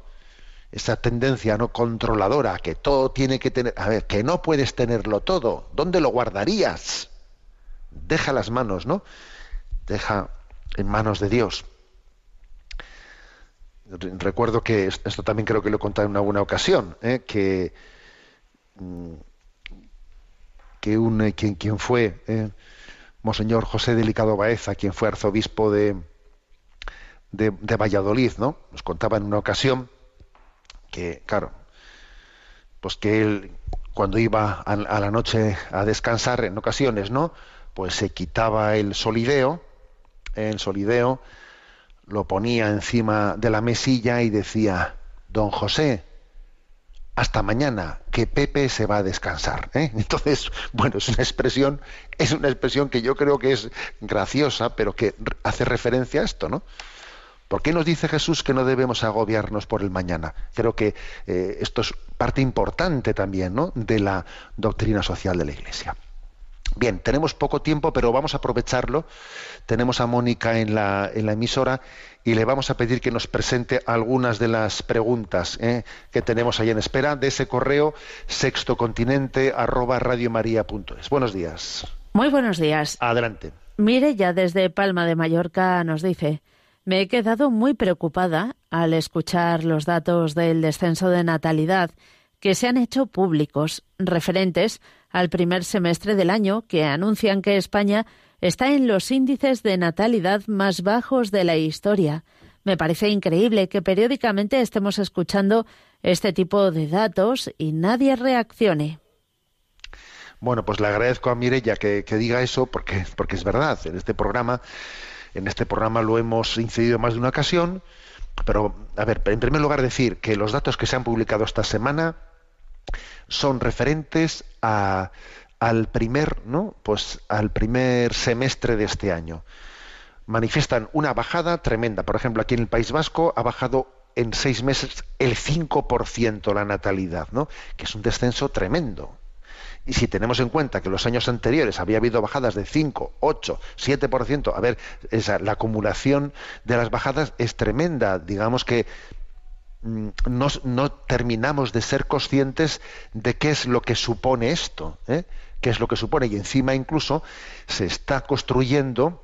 Esa tendencia no controladora, que todo tiene que tener, a ver, que no puedes tenerlo todo. ¿Dónde lo guardarías? Deja las manos, ¿no? Deja en manos de Dios. Recuerdo que esto también creo que lo he contado en alguna ocasión, ¿eh? que, mm, que un, eh, quien, quien fue eh, Monseñor José Delicado Baeza, quien fue arzobispo de, de, Valladolid, ¿no? Nos contaba en una ocasión que, claro, pues que él cuando iba a, a, la noche a descansar en ocasiones, ¿no? Pues se quitaba el solideo, el solideo, lo ponía encima de la mesilla y decía, don José, hasta mañana, que Pepe se va a descansar. ¿eh? Entonces, bueno, es una expresión, es una expresión que yo creo que es graciosa, pero que hace referencia a esto, ¿no? ¿Por qué nos dice Jesús que no debemos agobiarnos por el mañana? Creo que eh, esto es parte importante también ¿no? de la doctrina social de la Iglesia. Bien, tenemos poco tiempo, pero vamos a aprovecharlo. Tenemos a Mónica en la, en la emisora y le vamos a pedir que nos presente algunas de las preguntas ¿eh? que tenemos ahí en espera de ese correo sextocontinente arroba Buenos días. Muy buenos días. Adelante. Mire, ya desde Palma de Mallorca nos dice, me he quedado muy preocupada al escuchar los datos del descenso de natalidad que se han hecho públicos referentes al primer semestre del año que anuncian que España está en los índices de natalidad más bajos de la historia. Me parece increíble que periódicamente estemos escuchando este tipo de datos y nadie reaccione. Bueno, pues le agradezco a Mirella que, que, diga eso porque, porque es verdad. En este programa, en este programa lo hemos incidido más de una ocasión. Pero, a ver, en primer lugar decir que los datos que se han publicado esta semana son referentes a, al primer, ¿no? Pues al primer semestre de este año. Manifiestan una bajada tremenda. Por ejemplo, aquí en el País Vasco ha bajado en seis meses el 5% la natalidad, ¿no? Que es un descenso tremendo. Y si tenemos en cuenta que los años anteriores había habido bajadas de 5, 8, 7%, a ver, esa, la acumulación de las bajadas es tremenda. Digamos que no, no, terminamos de ser conscientes de qué es lo que supone esto, ¿eh? qué es lo que supone. Y encima incluso se está construyendo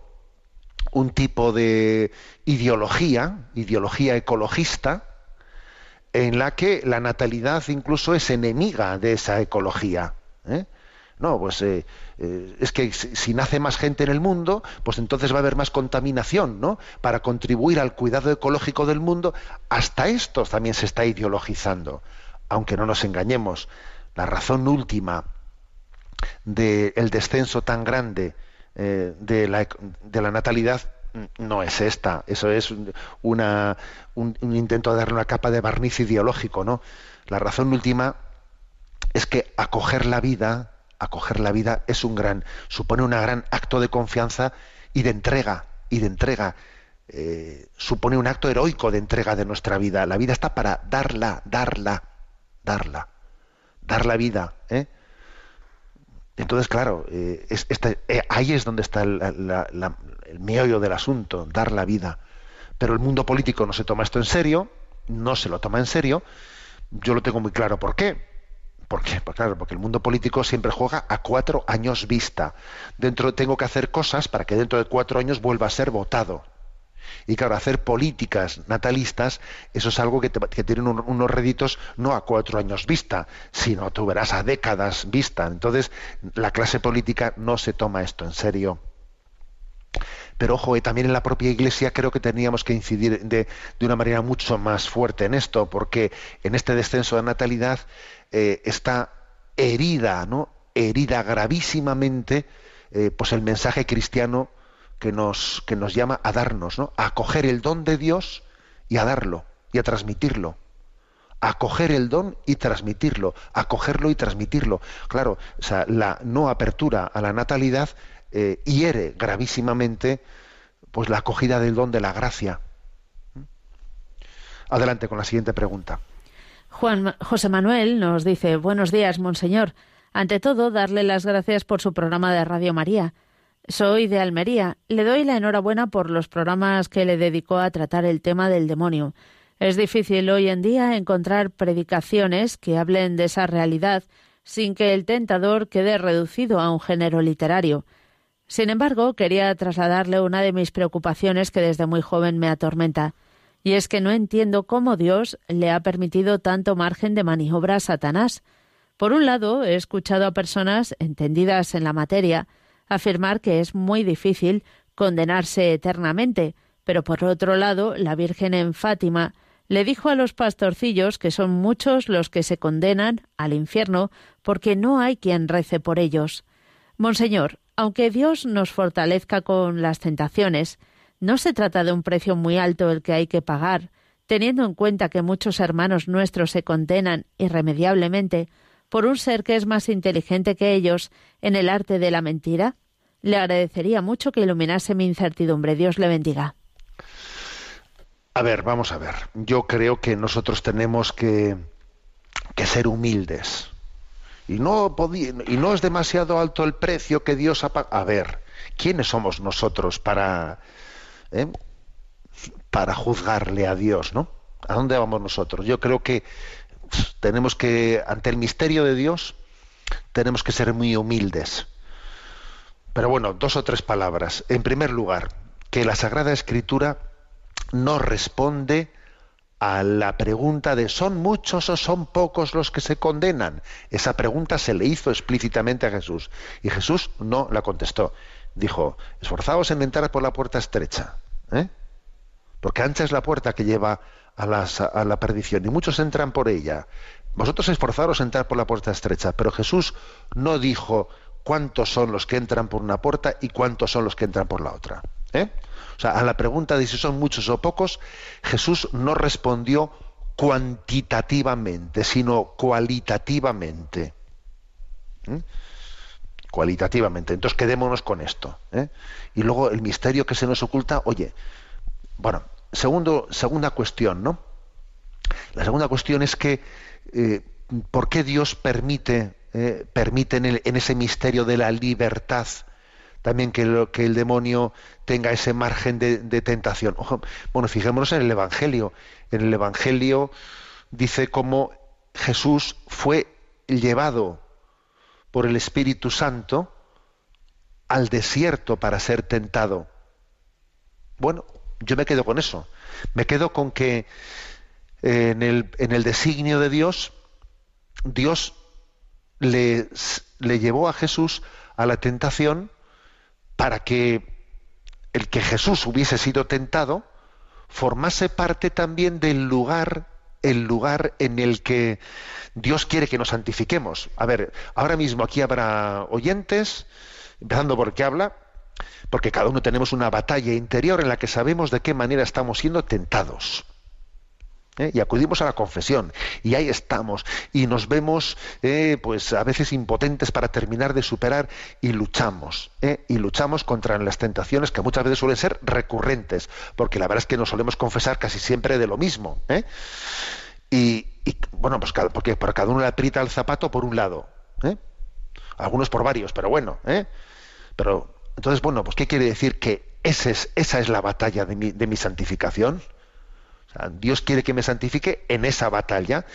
un tipo de ideología, ideología ecologista, en la que la natalidad incluso es enemiga de esa ecología. ¿eh? No, pues eh, eh, es que si, nace más gente en el mundo, pues entonces va a haber más contaminación, ¿no? Para contribuir al cuidado ecológico del mundo, hasta esto también se está ideologizando. Aunque no nos engañemos, la razón última del descenso tan grande eh, de, la, de la natalidad no es esta. Eso es una, un, un intento de darle una capa de barniz ideológico, ¿no? La razón última es que acoger la vida, acoger la vida es un gran, supone un gran acto de confianza y de entrega, y de entrega. Eh, supone un acto heroico de entrega de nuestra vida. La vida está para darla, darla, darla, dar la vida. ¿eh? Entonces, claro, eh, es, este, eh, ahí es donde está el, la- el meollo del asunto, dar la vida. Pero el mundo político no se toma esto en serio, no se lo toma en serio. Yo lo tengo muy claro. ¿Por qué? ¿Por qué? Pues claro, porque el mundo político siempre juega a cuatro años vista. Dentro tengo que hacer cosas para que dentro de cuatro años vuelva a ser votado. Y claro, hacer políticas natalistas, eso es algo que, te- tienen un- unos réditos no a cuatro años vista, sino tú verás a décadas vista. Entonces, la clase política no se toma esto en serio. Pero ojo, eh, también en la propia Iglesia creo que teníamos que incidir de, de una manera mucho más fuerte en esto, porque en este descenso de natalidad eh, está herida, ¿no? Herida gravísimamente, eh, pues el mensaje cristiano que nos, que nos llama a darnos, ¿no? A acoger el don de Dios y a darlo y a transmitirlo. Acoger el don y transmitirlo, acogerlo y transmitirlo. Claro, o sea, la no apertura a la natalidad eh, hiere gravísimamente pues la acogida del don de la gracia. Adelante con la siguiente pregunta. Juan José Manuel nos dice, buenos días, monseñor. Ante todo, darle las gracias por su programa de Radio María. Soy de Almería. Le doy la enhorabuena por los programas que le dedicó a tratar el tema del demonio. Es difícil hoy en día encontrar predicaciones que hablen de esa realidad sin que el tentador quede reducido a un género literario. Sin embargo, quería trasladarle una de mis preocupaciones que desde muy joven me atormenta, y es que no entiendo cómo Dios le ha permitido tanto margen de maniobra a Satanás. Por un lado, he escuchado a personas entendidas en la materia afirmar que es muy difícil condenarse eternamente, pero por otro lado, la Virgen en Fátima le dijo a los pastorcillos que son muchos los que se condenan al infierno porque no hay quien rece por ellos. Monseñor, aunque Dios nos fortalezca con las tentaciones, no se trata de un precio muy alto el que hay que pagar, teniendo en cuenta que muchos hermanos nuestros se condenan irremediablemente por un ser que es más inteligente que ellos en el arte de la mentira? Le agradecería mucho que iluminase mi incertidumbre. Dios le bendiga. A ver, vamos a ver. Yo creo que nosotros tenemos que, que ser humildes. Y no, podí- y no es demasiado alto el precio que Dios ha pagado. A ver, ¿quiénes somos nosotros para, eh, para juzgarle a Dios, no? ¿A dónde vamos nosotros? Yo creo que tenemos que, ante el misterio de Dios, tenemos que ser muy humildes. Pero bueno, dos o tres palabras. En primer lugar, que la Sagrada Escritura no responde a la pregunta de ¿son muchos o son pocos los que se condenan? Esa pregunta se le hizo explícitamente a Jesús y Jesús no la contestó. Dijo, esforzaos en entrar por la puerta estrecha, ¿eh? porque ancha es la puerta que lleva a, la perdición y muchos entran por ella. Vosotros esforzaros en entrar por la puerta estrecha, pero Jesús no dijo cuántos son los que entran por una puerta y cuántos son los que entran por la otra. ¿Eh? O sea, a la pregunta de si son muchos o pocos, Jesús no respondió cuantitativamente, sino cualitativamente. ¿eh? Cualitativamente. Entonces quedémonos con esto. ¿eh? Y luego el misterio que se nos oculta, oye, bueno, segundo, segunda cuestión, ¿no? La segunda cuestión es que ¿por qué Dios permite, permite en ese misterio de la libertad también que, lo- que el demonio tenga ese margen de, tentación? Bueno, fijémonos en el Evangelio. En el Evangelio dice cómo Jesús fue llevado por el Espíritu Santo al desierto para ser tentado. Bueno, yo me quedo con eso. Me quedo con que en el, en el designio de Dios, Dios le, le llevó a Jesús a la tentación para que el que Jesús hubiese sido tentado formase parte también del lugar el lugar en el que Dios quiere que nos santifiquemos. A ver, ahora mismo aquí habrá oyentes, empezando por que habla, porque cada uno tenemos una batalla interior en la que sabemos de qué manera estamos siendo tentados. ¿Eh? Y acudimos a la confesión. Y ahí estamos. Y nos vemos eh, pues a veces impotentes para terminar de superar y luchamos ¿eh? y luchamos contra las tentaciones que muchas veces suelen ser recurrentes porque la verdad es que nos solemos confesar casi siempre de lo mismo y, bueno pues porque para cada uno le aprieta el zapato por un lado algunos por varios pero bueno pero entonces bueno pues qué quiere decir que ese es, esa es la batalla de mi, de mi santificación Dios quiere que me santifique en esa batalla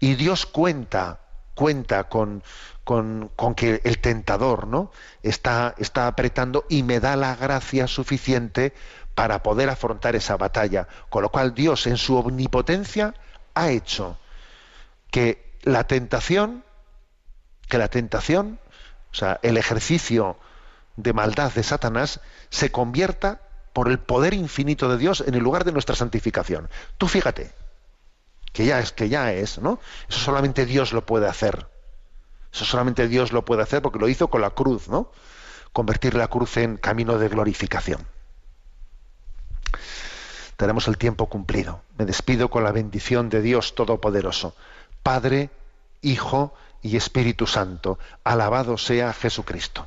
y Dios cuenta, cuenta con, con, que el tentador ¿no? está, está apretando y me da la gracia suficiente para poder afrontar esa batalla. Con lo cual Dios en su omnipotencia ha hecho que la tentación, que la tentación, o sea, el ejercicio de maldad de Satanás se convierta por el poder infinito de Dios en el lugar de nuestra santificación. Tú fíjate, que ya es, que ya es, ¿no? Eso solamente Dios lo puede hacer. Eso solamente Dios lo puede hacer porque lo hizo con la cruz, ¿no? Convertir la cruz en camino de glorificación. Tenemos el tiempo cumplido. Me despido con la bendición de Dios Todopoderoso, Padre, Hijo y Espíritu Santo. Alabado sea Jesucristo.